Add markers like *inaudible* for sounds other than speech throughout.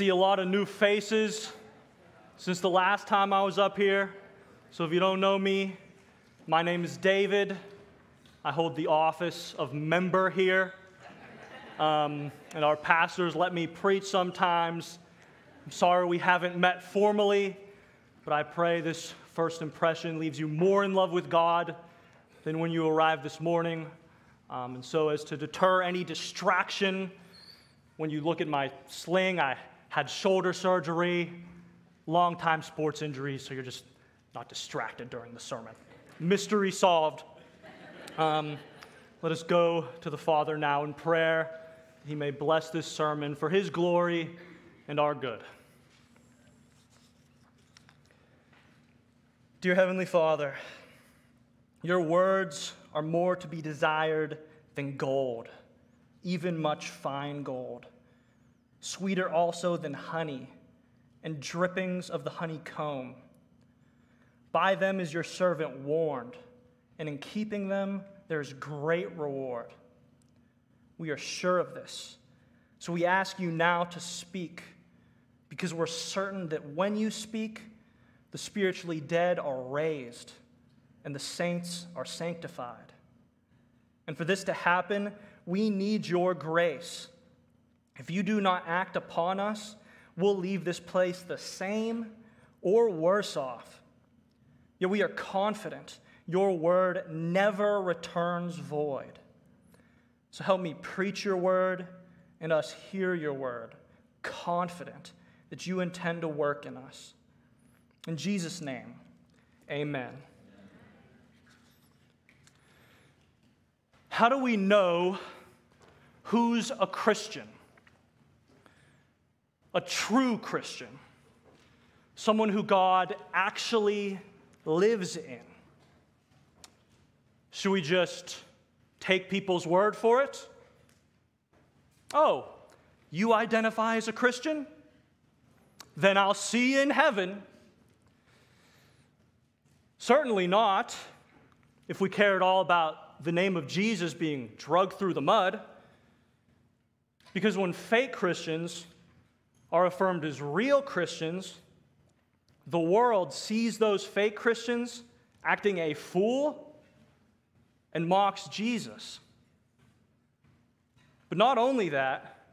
see a lot of new faces since the last time I was up here. So if you don't know me, my name is David. I hold the office of member here. Um, and our pastors let me preach sometimes. I'm sorry we haven't met formally, but I pray this first impression leaves you more in love with God than when you arrived this morning. Um, and so, as to deter any distraction, when you look at my sling, I had shoulder surgery, long time sports injuries, so you're just not distracted during the sermon. Mystery solved. Um, let us go to the Father now in prayer. He may bless this sermon for His glory and our good. Dear Heavenly Father, your words are more to be desired than gold, even much fine gold, sweeter also than honey and drippings of the honeycomb. By them is your servant warned, and in keeping them there is great reward. We are sure of this. So we ask you now to speak, because we're certain that when you speak, the spiritually dead are raised, and the saints are sanctified. And for this to happen, we need your grace. If you do not act upon us, we'll leave this place the same or worse off. Yet we are confident your word never returns void. So help me preach your word and us hear your word, confident that you intend to work in us. In Jesus' name, amen. How do we know who's a Christian? A true Christian. Someone who God actually lives in. Should we just take people's word for it? Oh, you identify as a Christian? Then I'll see you in heaven. Certainly not if we care at all about the name of Jesus being drugged through the mud. Because when fake Christians are affirmed as real Christians, the world sees those fake Christians acting a fool and mocks Jesus. But not only that,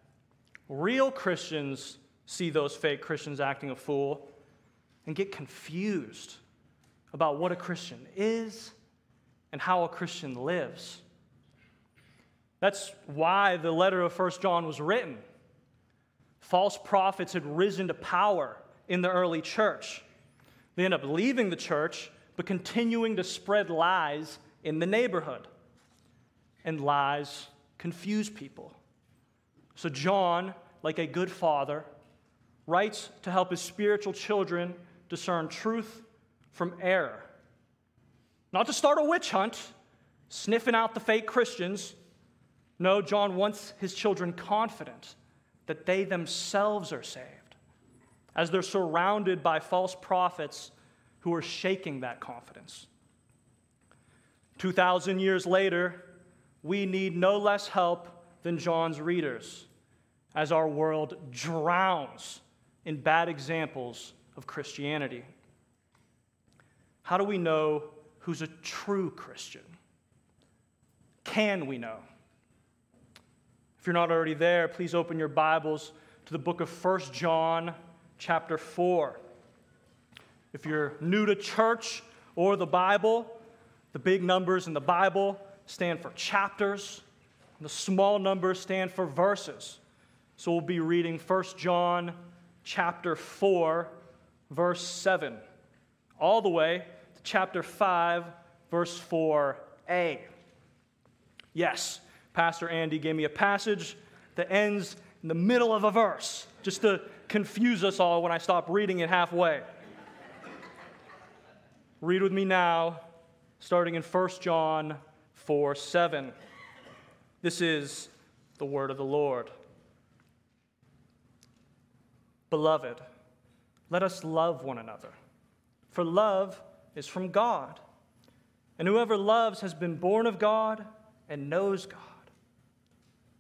real Christians see those fake Christians acting a fool and get confused about what a Christian is and how a Christian lives. That's why the letter of First John was written. False prophets had risen to power in the early church. They end up leaving the church, but continuing to spread lies in the neighborhood. And lies confuse people. So, John, like a good father, writes to help his spiritual children discern truth from error. Not to start a witch hunt, sniffing out the fake Christians. No, John wants his children confident that they themselves are saved, as they're surrounded by false prophets who are shaking that confidence. 2,000 years later, we need no less help than John's readers as our world drowns in bad examples of Christianity. How do we know who's a true Christian? Can we know? You're not already there, please open your Bibles to the book of First John, chapter 4. If you're new to church or the Bible, the big numbers in the Bible stand for chapters, and the small numbers stand for verses. So we'll be reading First John chapter 4, verse 7, all the way to chapter 5, verse 4a. Yes, Pastor Andy gave me a passage that ends in the middle of a verse, just to confuse us all when I stop reading it halfway. Read with me now, starting in 1 John 4 7. This is the word of the Lord. Beloved, let us love one another, for love is from God. And whoever loves has been born of God and knows God.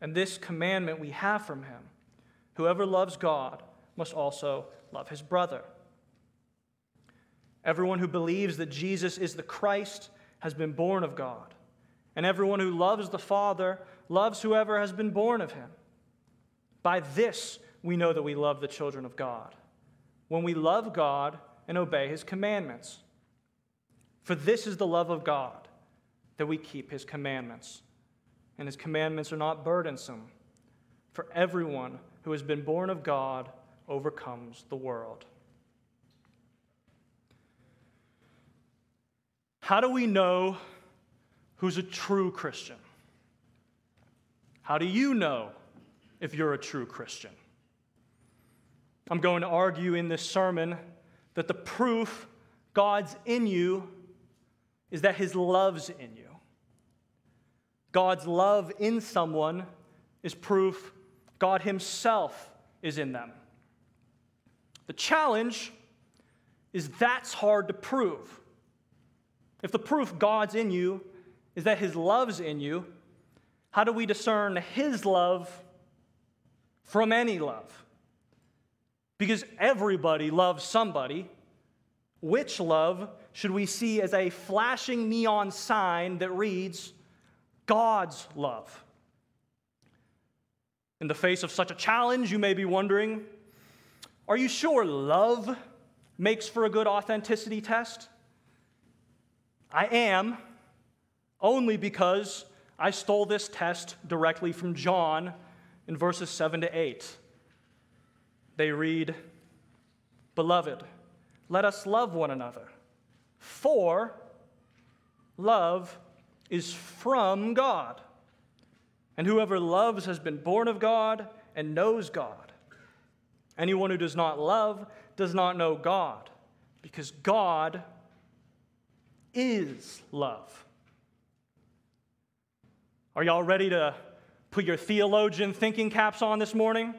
And this commandment we have from him whoever loves God must also love his brother. Everyone who believes that Jesus is the Christ has been born of God. And everyone who loves the Father loves whoever has been born of him. By this we know that we love the children of God, when we love God and obey his commandments. For this is the love of God, that we keep his commandments. And his commandments are not burdensome. For everyone who has been born of God overcomes the world. How do we know who's a true Christian? How do you know if you're a true Christian? I'm going to argue in this sermon that the proof God's in you is that his love's in you. God's love in someone is proof God himself is in them. The challenge is that's hard to prove. If the proof God's in you is that his love's in you, how do we discern his love from any love? Because everybody loves somebody. Which love should we see as a flashing neon sign that reads, God's love? In the face of such a challenge, you may be wondering are you sure love makes for a good authenticity test? I am, only because I stole this test directly from John in verses 7 to 8. They read, Beloved, let us love one another, for love is from God. And whoever loves has been born of God and knows God. Anyone who does not love does not know God, because God is love. Are y'all ready to put your theologian thinking caps on this morning?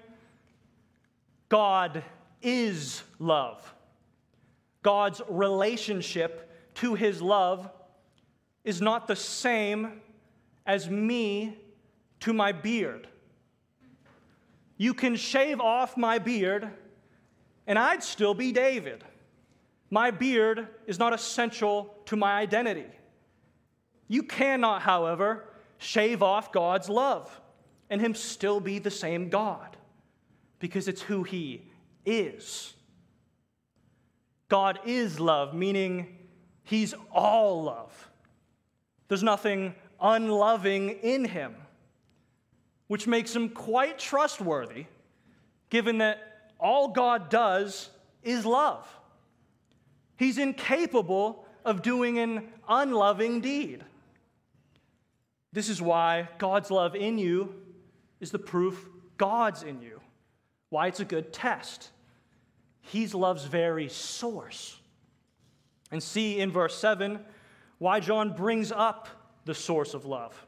God is love. God's relationship to his love is not the same as me to my beard. You can shave off my beard, and I'd still be David. My beard is not essential to my identity. You cannot, however, shave off God's love and Him still be the same God because it's who He is. God is love, meaning He's all love. There's nothing unloving in Him which makes him quite trustworthy, given that all God does is love. He's incapable of doing an unloving deed. This is why God's love in you is the proof God's in you, why it's a good test. He's love's very source. And see in verse 7 why John brings up the source of love.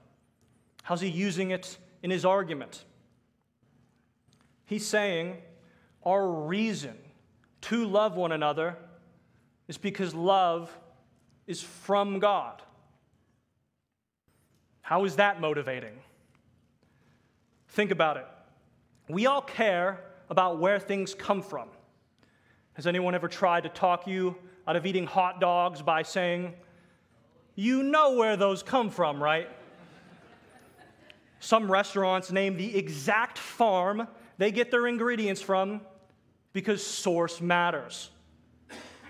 How's he using it in his argument? He's saying our reason to love one another is because love is from God. How is that motivating? Think about it. We all care about where things come from. Has anyone ever tried to talk you out of eating hot dogs by saying, You know where those come from, right? Some restaurants name the exact farm they get their ingredients from because source matters.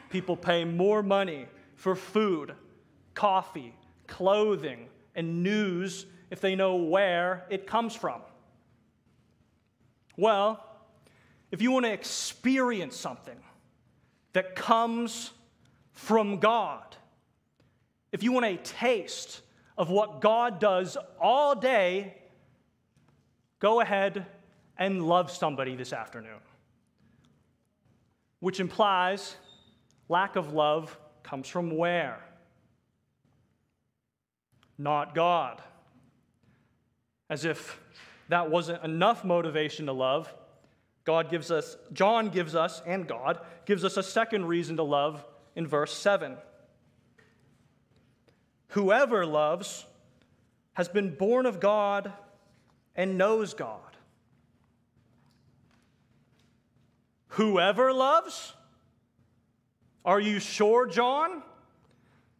People pay more money for food, coffee, clothing, and news if they know where it comes from. Well, if you want to experience something that comes from God, if you want a taste of what God does all day, go ahead and love somebody this afternoon. Which implies lack of love comes from where? Not God. As if that wasn't enough motivation to love, God gives us, John gives us, and God gives us a second reason to love in verse 7. Whoever loves has been born of God and knows God. Whoever loves? Are you sure, John?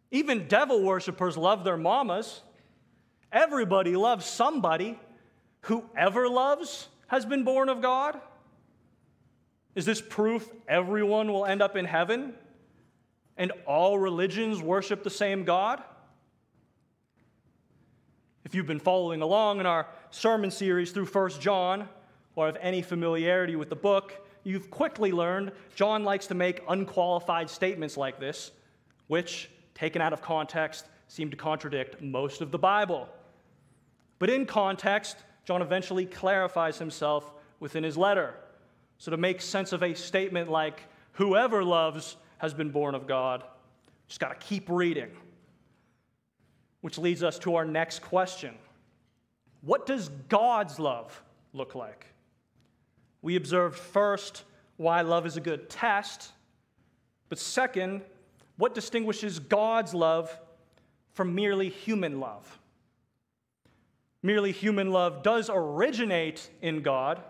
Even devil worshippers love their mamas. Everybody loves somebody. Whoever loves has been born of God. Is this proof everyone will end up in heaven and all religions worship the same God? If you've been following along in our sermon series through 1 John, or have any familiarity with the book, you've quickly learned John likes to make unqualified statements like this, which, taken out of context, seem to contradict most of the Bible. But in context, John eventually clarifies himself within his letter. So, to make sense of a statement like, whoever loves has been born of God, just got to keep reading. Which leads us to our next question What does God's love look like? We observed first why love is a good test, but second, what distinguishes God's love from merely human love? Merely human love does originate in God.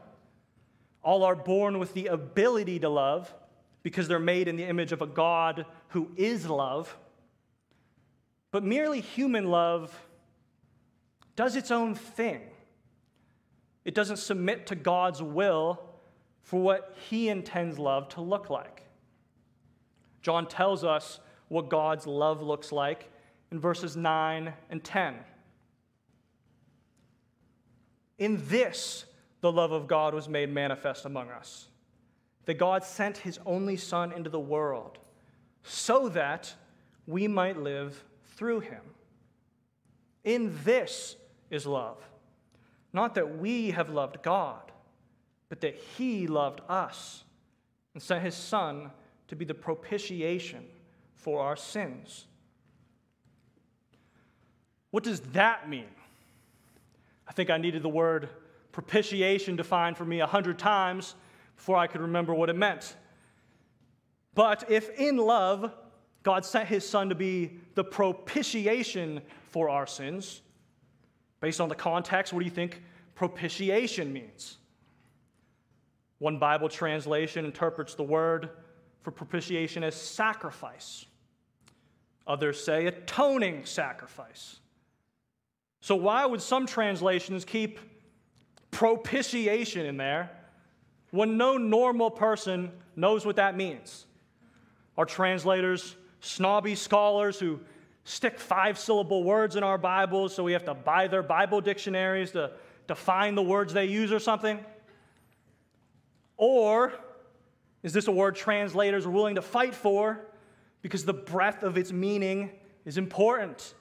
All are born with the ability to love because they're made in the image of a God who is love. But merely human love does its own thing. It doesn't submit to God's will for what He intends love to look like. John tells us what God's love looks like in verses 9 and 10. In this, the love of God was made manifest among us that God sent His only Son into the world so that we might live through Him. In this is love. Not that we have loved God, but that He loved us and sent His Son to be the propitiation for our sins. What does that mean? I think I needed the word propitiation defined for me a hundred times before I could remember what it meant. But if in love, God sent his son to be the propitiation for our sins, based on the context, what do you think propitiation means? One Bible translation interprets the word for propitiation as sacrifice. Others say atoning sacrifice. So, why would some translations keep propitiation in there when no normal person knows what that means? Our translators, snobby scholars who stick five syllable words in our Bibles so we have to buy their Bible dictionaries to define the words they use or something? Or Is this a word translators are willing to fight for because the breadth of its meaning is important?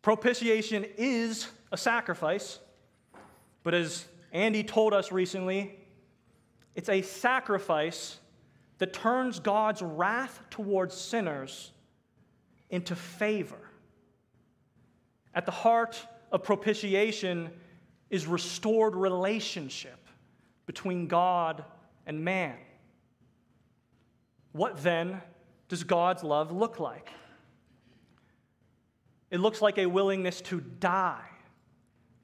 Propitiation is a sacrifice, but as Andy told us recently, it's a sacrifice that turns God's wrath towards sinners into favor. At the heart of propitiation is restored relationship between God and man. What then does God's love look like? It looks like a willingness to die,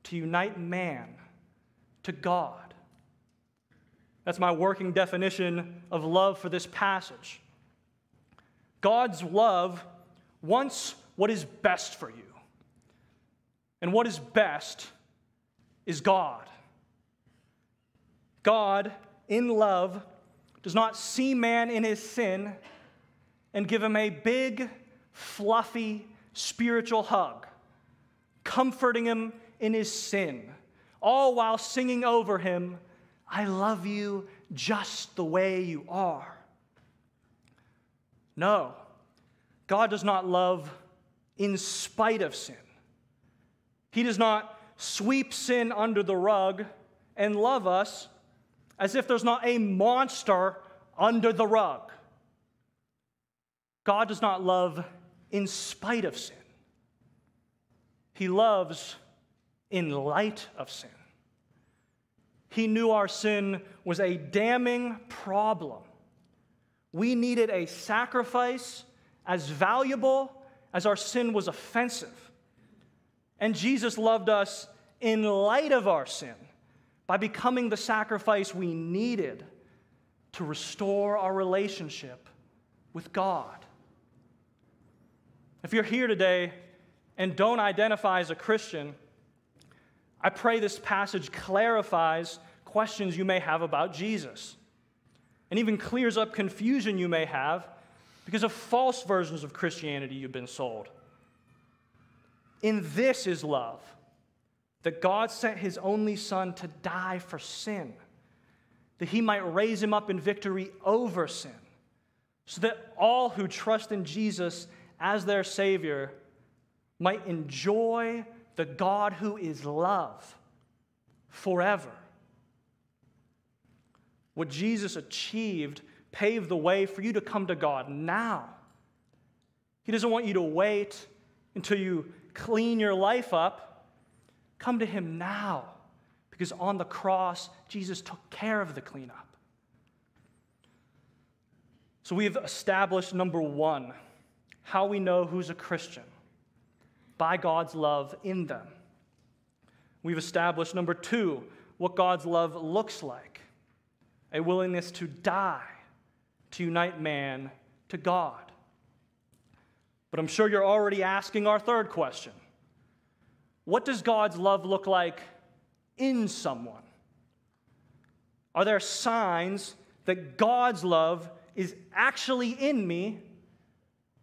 to unite man to God. That's my working definition of love for this passage. God's love wants what is best for you. And what is best is God. God, in love, does not see man in his sin and give him a big, fluffy, spiritual hug, comforting him in his sin, all while singing over him, I love you just the way you are. No, God does not love in spite of sin. He does not sweep sin under the rug and love us as if there's not a monster under the rug. God does not love in spite of sin, He loves in light of sin. He knew our sin was a damning problem. We needed a sacrifice as valuable as our sin was offensive. And Jesus loved us in light of our sin by becoming the sacrifice we needed to restore our relationship with God. If you're here today and don't identify as a Christian, I pray this passage clarifies questions you may have about Jesus and even clears up confusion you may have because of false versions of Christianity you've been sold. In this is love that God sent his only Son to die for sin, that he might raise him up in victory over sin, so that all who trust in Jesus as their Savior might enjoy the God who is love forever. What Jesus achieved paved the way for you to come to God now. He doesn't want you to wait until you clean your life up, come to Him now. Because on the cross, Jesus took care of the cleanup. So we've established number one how we know who's a Christian by God's love in them. We've established number two what God's love looks like a willingness to die to unite man to God. But I'm sure you're already asking our third question What does God's love look like in someone? Are there signs that God's love is actually in me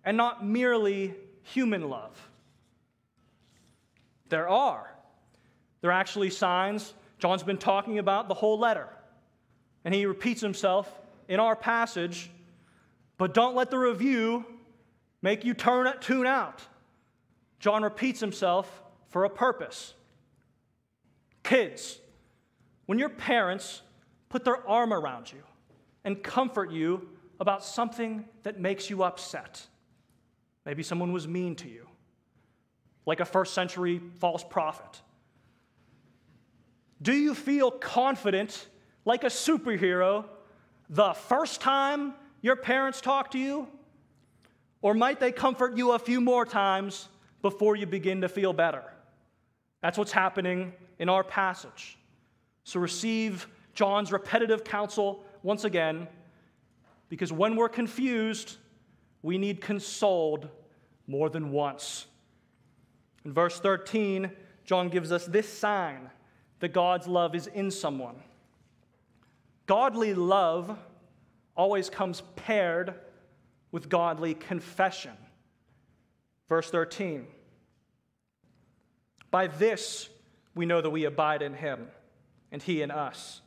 and not merely human love? There are. There are actually signs. John's been talking about the whole letter. And he repeats himself in our passage, but don't let the review make you turn, tune out. John repeats himself for a purpose. Kids, when your parents put their arm around you and comfort you about something that makes you upset, maybe someone was mean to you, like a first century false prophet. Do you feel confident, like a superhero, the first time your parents talk to you? Or might they comfort you a few more times before you begin to feel better? That's what's happening in our passage. So receive John's repetitive counsel once again, because when we're confused, we need consoled more than once. In verse 13, John gives us this sign that God's love is in someone. Godly love always comes paired with godly confession. Verse 13 By this we know that we abide in him, and he in us,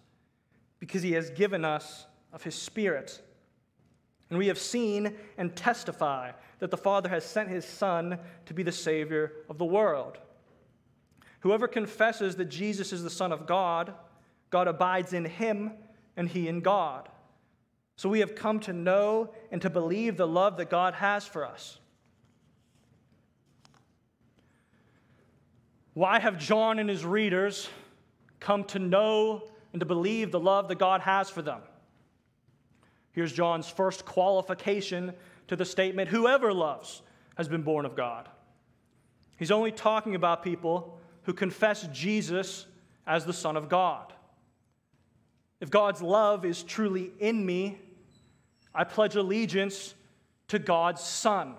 because he has given us of his Spirit. And we have seen and testify that the Father has sent his Son to be the Savior of the world. Whoever confesses that Jesus is the Son of God, God abides in him, and he in God. So we have come to know and to believe the love that God has for us. Why have John and his readers come to know and to believe the love that God has for them? Here's John's first qualification to the statement whoever loves has been born of God. He's only talking about people who confess Jesus as the Son of God. If God's love is truly in me, I pledge allegiance to God's Son.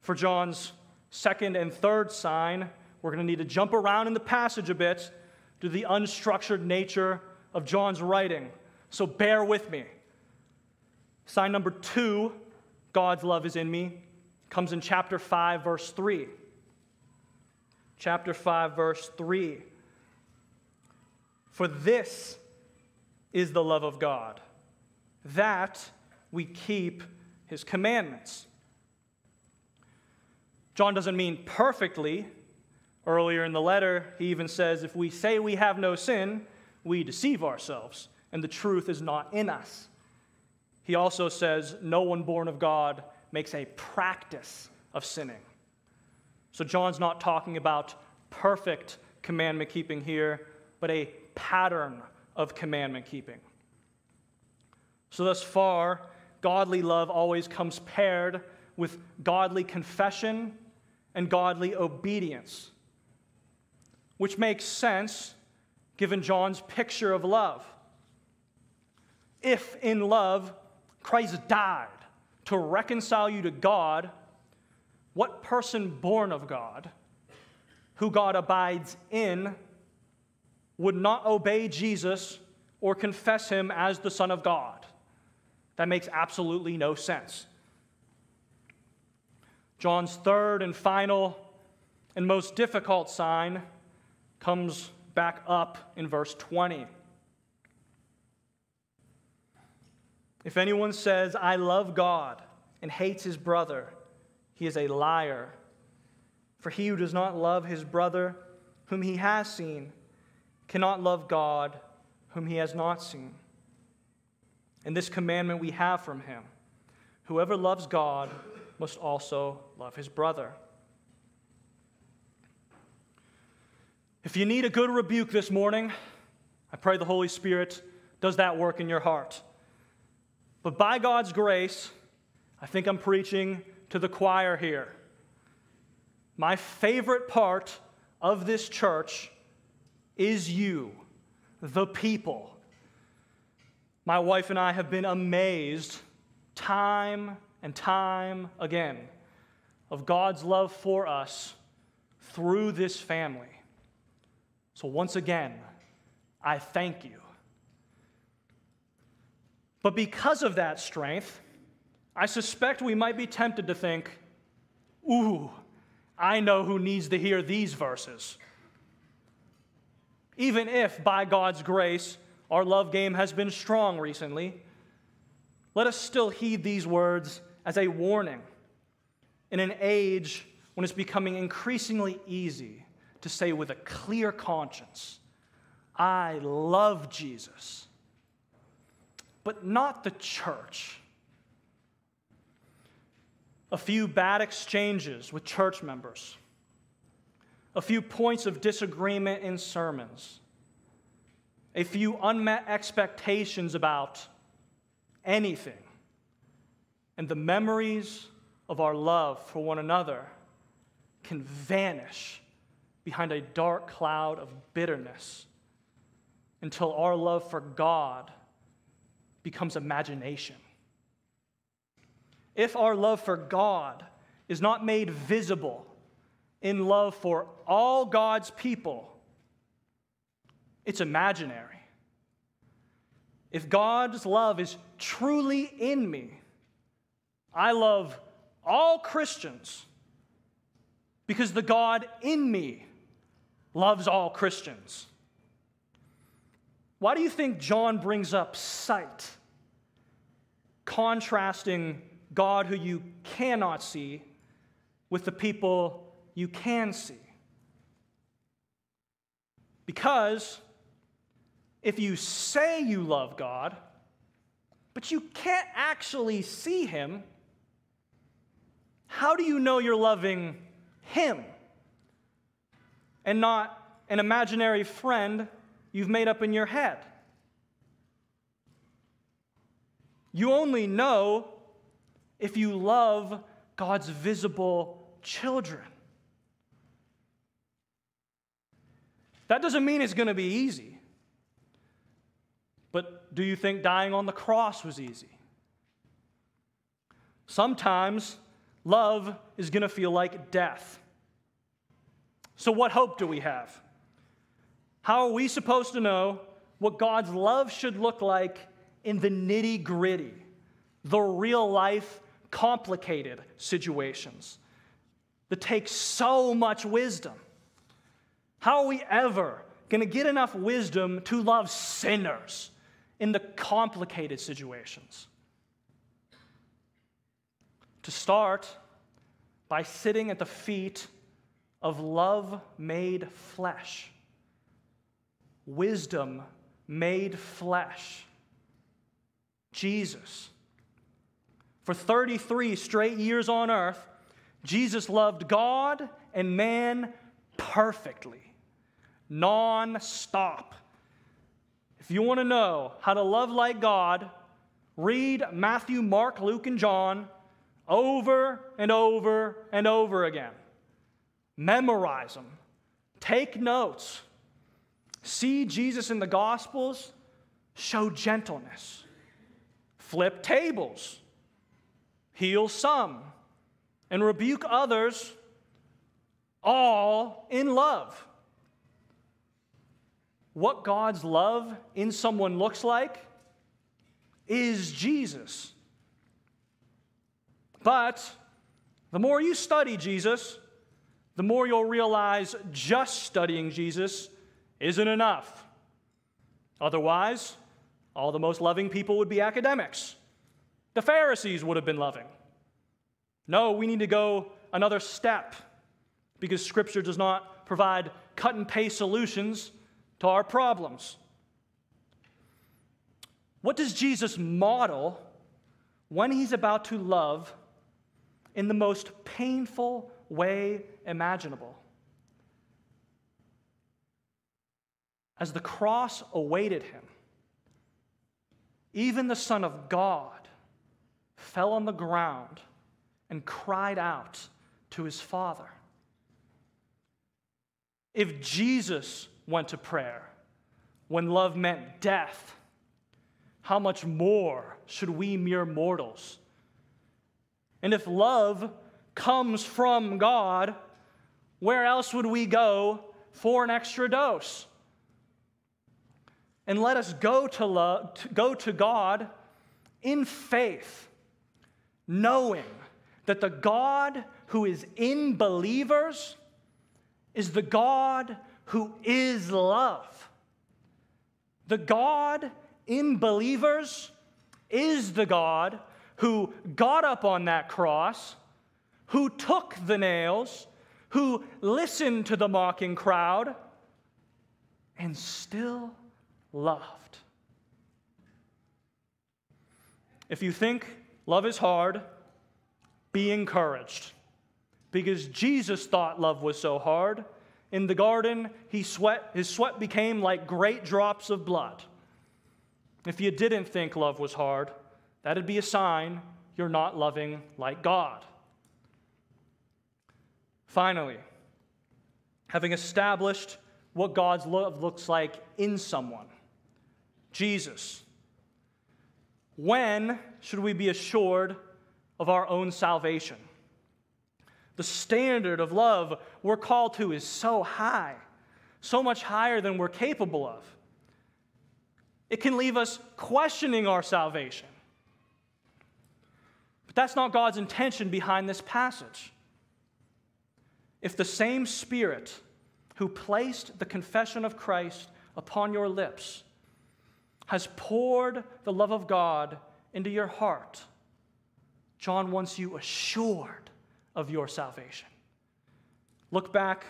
For John's second and third sign, we're going to need to jump around in the passage a bit to the unstructured nature of John's writing. So bear with me. Sign number two, God's love is in me, comes in chapter 5, verse 3. Chapter 5, verse 3. For this is the love of God, that we keep his commandments. John doesn't mean perfectly. Earlier in the letter, he even says, If we say we have no sin, we deceive ourselves, and the truth is not in us. He also says, No one born of God makes a practice of sinning. So John's not talking about perfect commandment keeping here, but a pattern of commandment keeping. So, thus far, godly love always comes paired with godly confession and godly obedience, which makes sense given John's picture of love. If in love Christ died to reconcile you to God, what person born of God, who God abides in, would not obey Jesus or confess him as the Son of God? That makes absolutely no sense. John's third and final and most difficult sign comes back up in verse 20. If anyone says, I love God, and hates his brother, he is a liar. For he who does not love his brother, whom he has seen, cannot love God, whom he has not seen. And this commandment we have from him whoever loves God must also love his brother. If you need a good rebuke this morning, I pray the Holy Spirit does that work in your heart. But by God's grace, I think I'm preaching to the choir here. My favorite part of this church is you, the people. My wife and I have been amazed time and time again of God's love for us through this family. So, once again, I thank you. But because of that strength, I suspect we might be tempted to think, ooh, I know who needs to hear these verses. Even if, by God's grace, our love game has been strong recently, let us still heed these words as a warning in an age when it's becoming increasingly easy to say with a clear conscience, I love Jesus, but not the church. A few bad exchanges with church members, a few points of disagreement in sermons, a few unmet expectations about anything and the memories of our love for one another can vanish behind a dark cloud of bitterness until our love for God becomes imagination. If our love for God is not made visible in love for all God's people, it's imaginary. If God's love is truly in me, I love all Christians because the God in me loves all Christians. Why do you think John brings up sight? Contrasting God, who you cannot see, with the people you can see. Because if you say you love God, but you can't actually see Him, how do you know you're loving Him and not an imaginary friend you've made up in your head? You only know if you love God's visible children. That doesn't mean it's going to be easy. But do you think dying on the cross was easy? Sometimes love is going to feel like death. So, what hope do we have? How are we supposed to know what God's love should look like in the nitty gritty, the real life, complicated situations that take so much wisdom? How are we ever going to get enough wisdom to love sinners in the complicated situations? To start by sitting at the feet of love made flesh, wisdom made flesh, Jesus. For 33 straight years on earth, Jesus loved God and man perfectly non stop. If you want to know how to love like God, read Matthew, Mark, Luke, and John over and over and over again. Memorize them, take notes. See Jesus in the Gospels, show gentleness, flip tables, heal some, and rebuke others, all in love. What God's love in someone looks like is Jesus. But the more you study Jesus, the more you'll realize just studying Jesus isn't enough. Otherwise, all the most loving people would be academics. The Pharisees would have been loving. No, we need to go another step because Scripture does not provide cut and paste solutions to our problems. What does Jesus model when he's about to love in the most painful way imaginable? As the cross awaited him, even the Son of God fell on the ground and cried out to his Father. If Jesus went to prayer when love meant death, how much more should we mere mortals? And if love comes from God, where else would we go for an extra dose? And let us go to, love, to go to God in faith, knowing that the God who is in believers is the God who is love. The God in believers is the God who got up on that cross, who took the nails, who listened to the mocking crowd, and still loved. If you think love is hard, be encouraged. Because Jesus thought love was so hard in the garden, he sweat, his sweat became like great drops of blood. If you didn't think love was hard, that'd be a sign you're not loving like God. Finally, having established what God's love looks like in someone, Jesus, when should we be assured of our own salvation? The standard of love we're called to is so high, so much higher than we're capable of. It can leave us questioning our salvation. But that's not God's intention behind this passage. If the same Spirit who placed the confession of Christ upon your lips has poured the love of God into your heart, John wants you assured of your salvation. Look back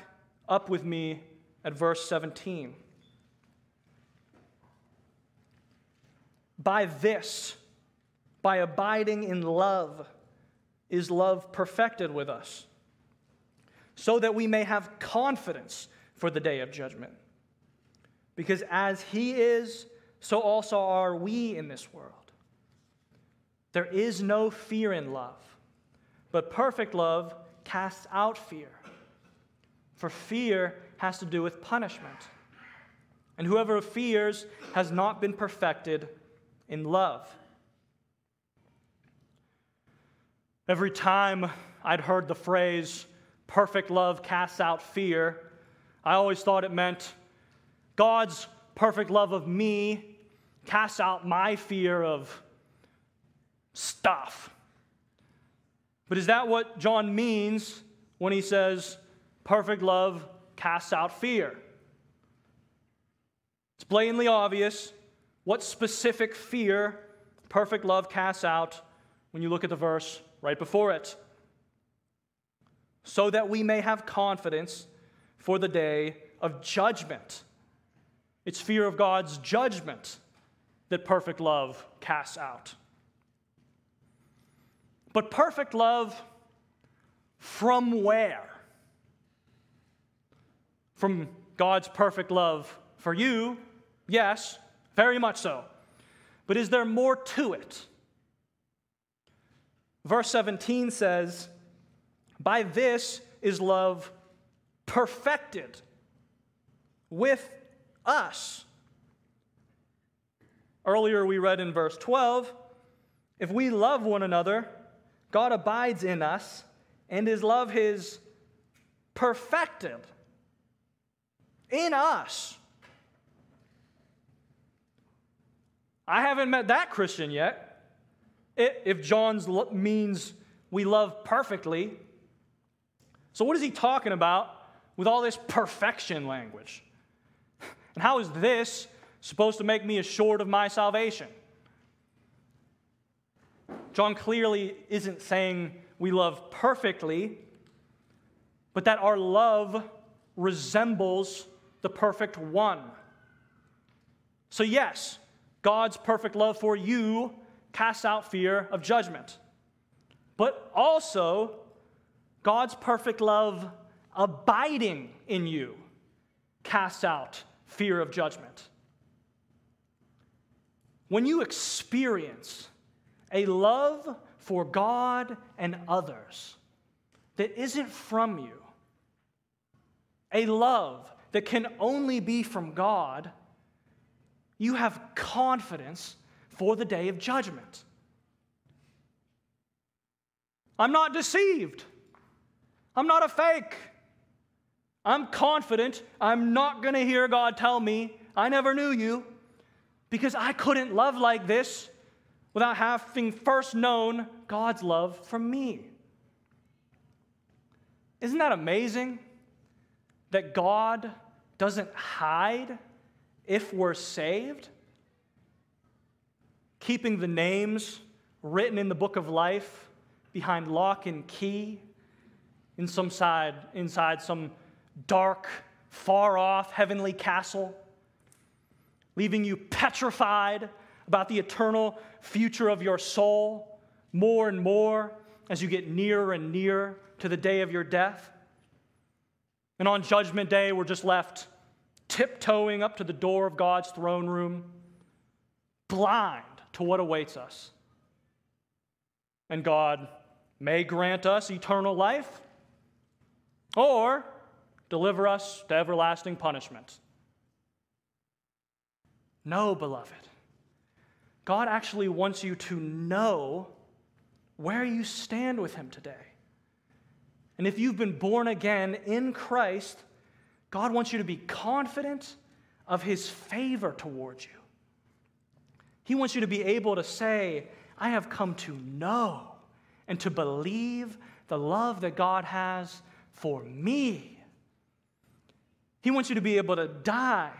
up with me at verse 17. By this, by abiding in love, is love perfected with us, so that we may have confidence for the day of judgment. Because as He is, so also are we in this world. There is no fear in love, but perfect love casts out fear. For fear has to do with punishment. And whoever fears has not been perfected in love. Every time I'd heard the phrase, perfect love casts out fear, I always thought it meant God's perfect love of me casts out my fear of stuff. But is that what John means when he says perfect love casts out fear? It's plainly obvious what specific fear perfect love casts out when you look at the verse right before it. So that we may have confidence for the day of judgment. It's fear of God's judgment that perfect love casts out. But perfect love from where? From God's perfect love for you, yes, very much so. But is there more to it? Verse 17 says, By this is love perfected with us. Earlier we read in verse 12, If we love one another, God abides in us, and his love is perfected in us. I haven't met that Christian yet. If John's means we love perfectly. So, what is he talking about with all this perfection language? *laughs* And how is this supposed to make me assured of my salvation? John clearly isn't saying we love perfectly, but that our love resembles the perfect one. So, yes, God's perfect love for you casts out fear of judgment. But also, God's perfect love abiding in you casts out fear of judgment. When you experience a love for God and others that isn't from you, a love that can only be from God, you have confidence for the day of judgment. I'm not deceived. I'm not a fake. I'm confident I'm not going to hear God tell me, I never knew you, because I couldn't love like this without having first known God's love for me. Isn't that amazing? That God doesn't hide if we're saved, keeping the names written in the book of life behind lock and key in some side, inside some dark, far off heavenly castle, leaving you petrified about the eternal future of your soul more and more as you get nearer and nearer to the day of your death. And on Judgment Day, we're just left tiptoeing up to the door of God's throne room, blind to what awaits us. And God may grant us eternal life or deliver us to everlasting punishment. No, beloved. God actually wants you to know where you stand with Him today. And if you've been born again in Christ, God wants you to be confident of his favor towards you. He wants you to be able to say, I have come to know and to believe the love that God has for me. He wants you to be able to die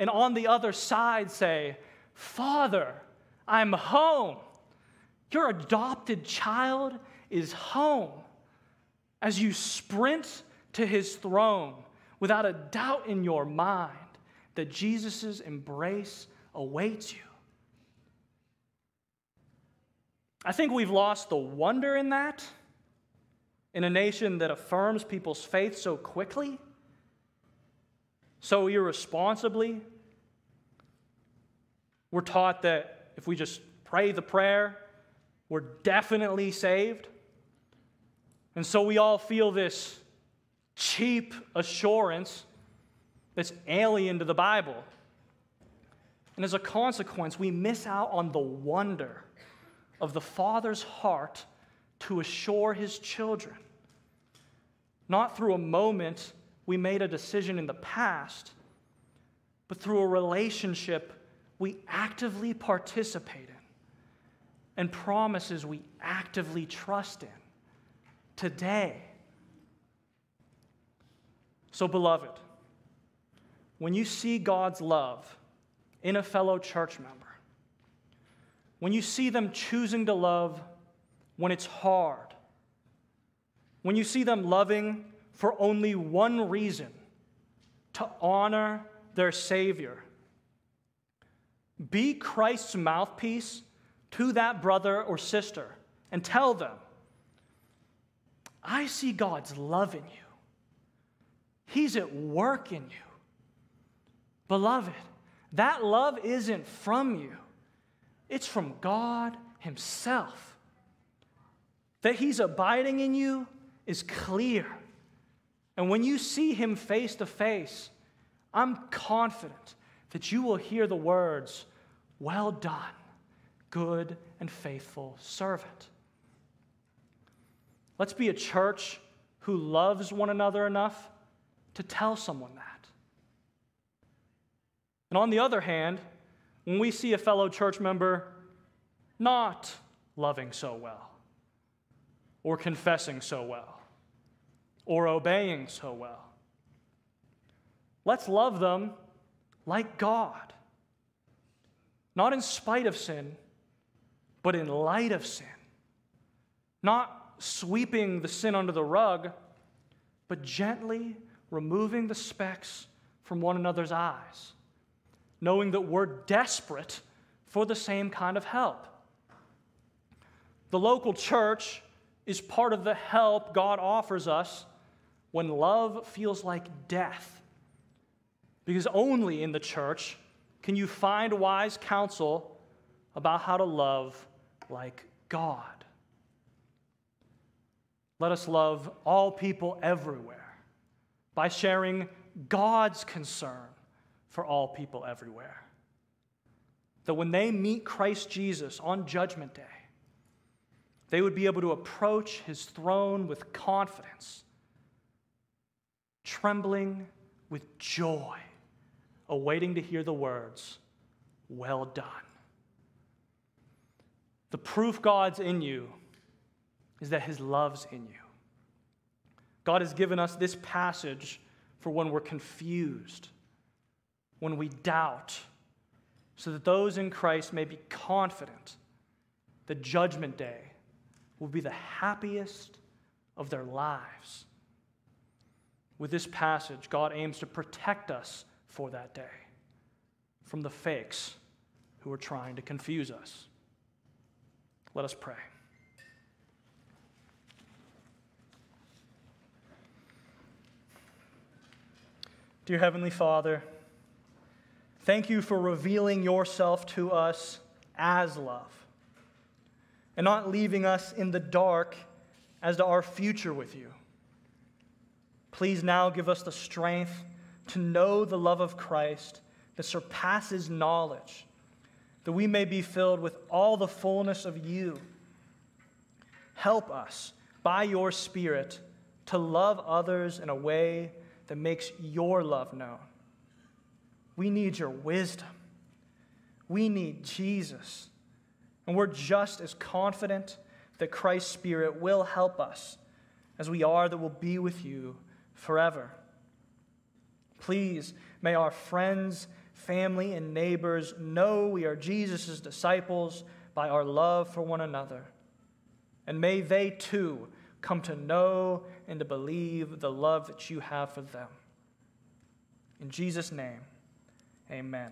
and on the other side say, Father, I'm home. Your adopted child is home. As you sprint to his throne without a doubt in your mind that Jesus' embrace awaits you. I think we've lost the wonder in that in a nation that affirms people's faith so quickly, so irresponsibly. We're taught that if we just pray the prayer, we're definitely saved. And so we all feel this cheap assurance that's alien to the Bible. And as a consequence, we miss out on the wonder of the Father's heart to assure his children. Not through a moment we made a decision in the past, but through a relationship we actively participate in and promises we actively trust in today. So, beloved, when you see God's love in a fellow church member, when you see them choosing to love when it's hard, when you see them loving for only one reason to honor their Savior, be Christ's mouthpiece to that brother or sister and tell them, I see God's love in you. He's at work in you. Beloved, that love isn't from you, it's from God Himself. That He's abiding in you is clear. And when you see Him face to face, I'm confident that you will hear the words, Well done, good and faithful servant. Let's be a church who loves one another enough to tell someone that. And on the other hand, when we see a fellow church member not loving so well, or confessing so well, or obeying so well, let's love them like God. Not in spite of sin, but in light of sin. Not sweeping the sin under the rug, but gently removing the specks from one another's eyes knowing that we're desperate for the same kind of help. The local church is part of the help God offers us when love feels like death. Because only in the church can you find wise counsel about how to love like God. Let us love all people everywhere by sharing God's concern for all people everywhere. That when they meet Christ Jesus on Judgment Day, they would be able to approach his throne with confidence, trembling with joy, awaiting to hear the words, Well done. The proof God's in you is that his love's in you. God has given us this passage for when we're confused when we doubt, so that those in Christ may be confident the Judgment Day will be the happiest of their lives. With this passage, God aims to protect us for that day from the fakes who are trying to confuse us. Let us pray. Dear Heavenly Father, Thank you for revealing yourself to us as love and not leaving us in the dark as to our future with you. Please now give us the strength to know the love of Christ that surpasses knowledge, that we may be filled with all the fullness of you. Help us by your Spirit to love others in a way that makes your love known. We need your wisdom. We need Jesus. And we're just as confident that Christ's Spirit will help us as we are that will be with you forever. Please, may our friends, family, and neighbors know we are Jesus' disciples by our love for one another. And may they too come to know and to believe the love that you have for them. In Jesus' name, amen.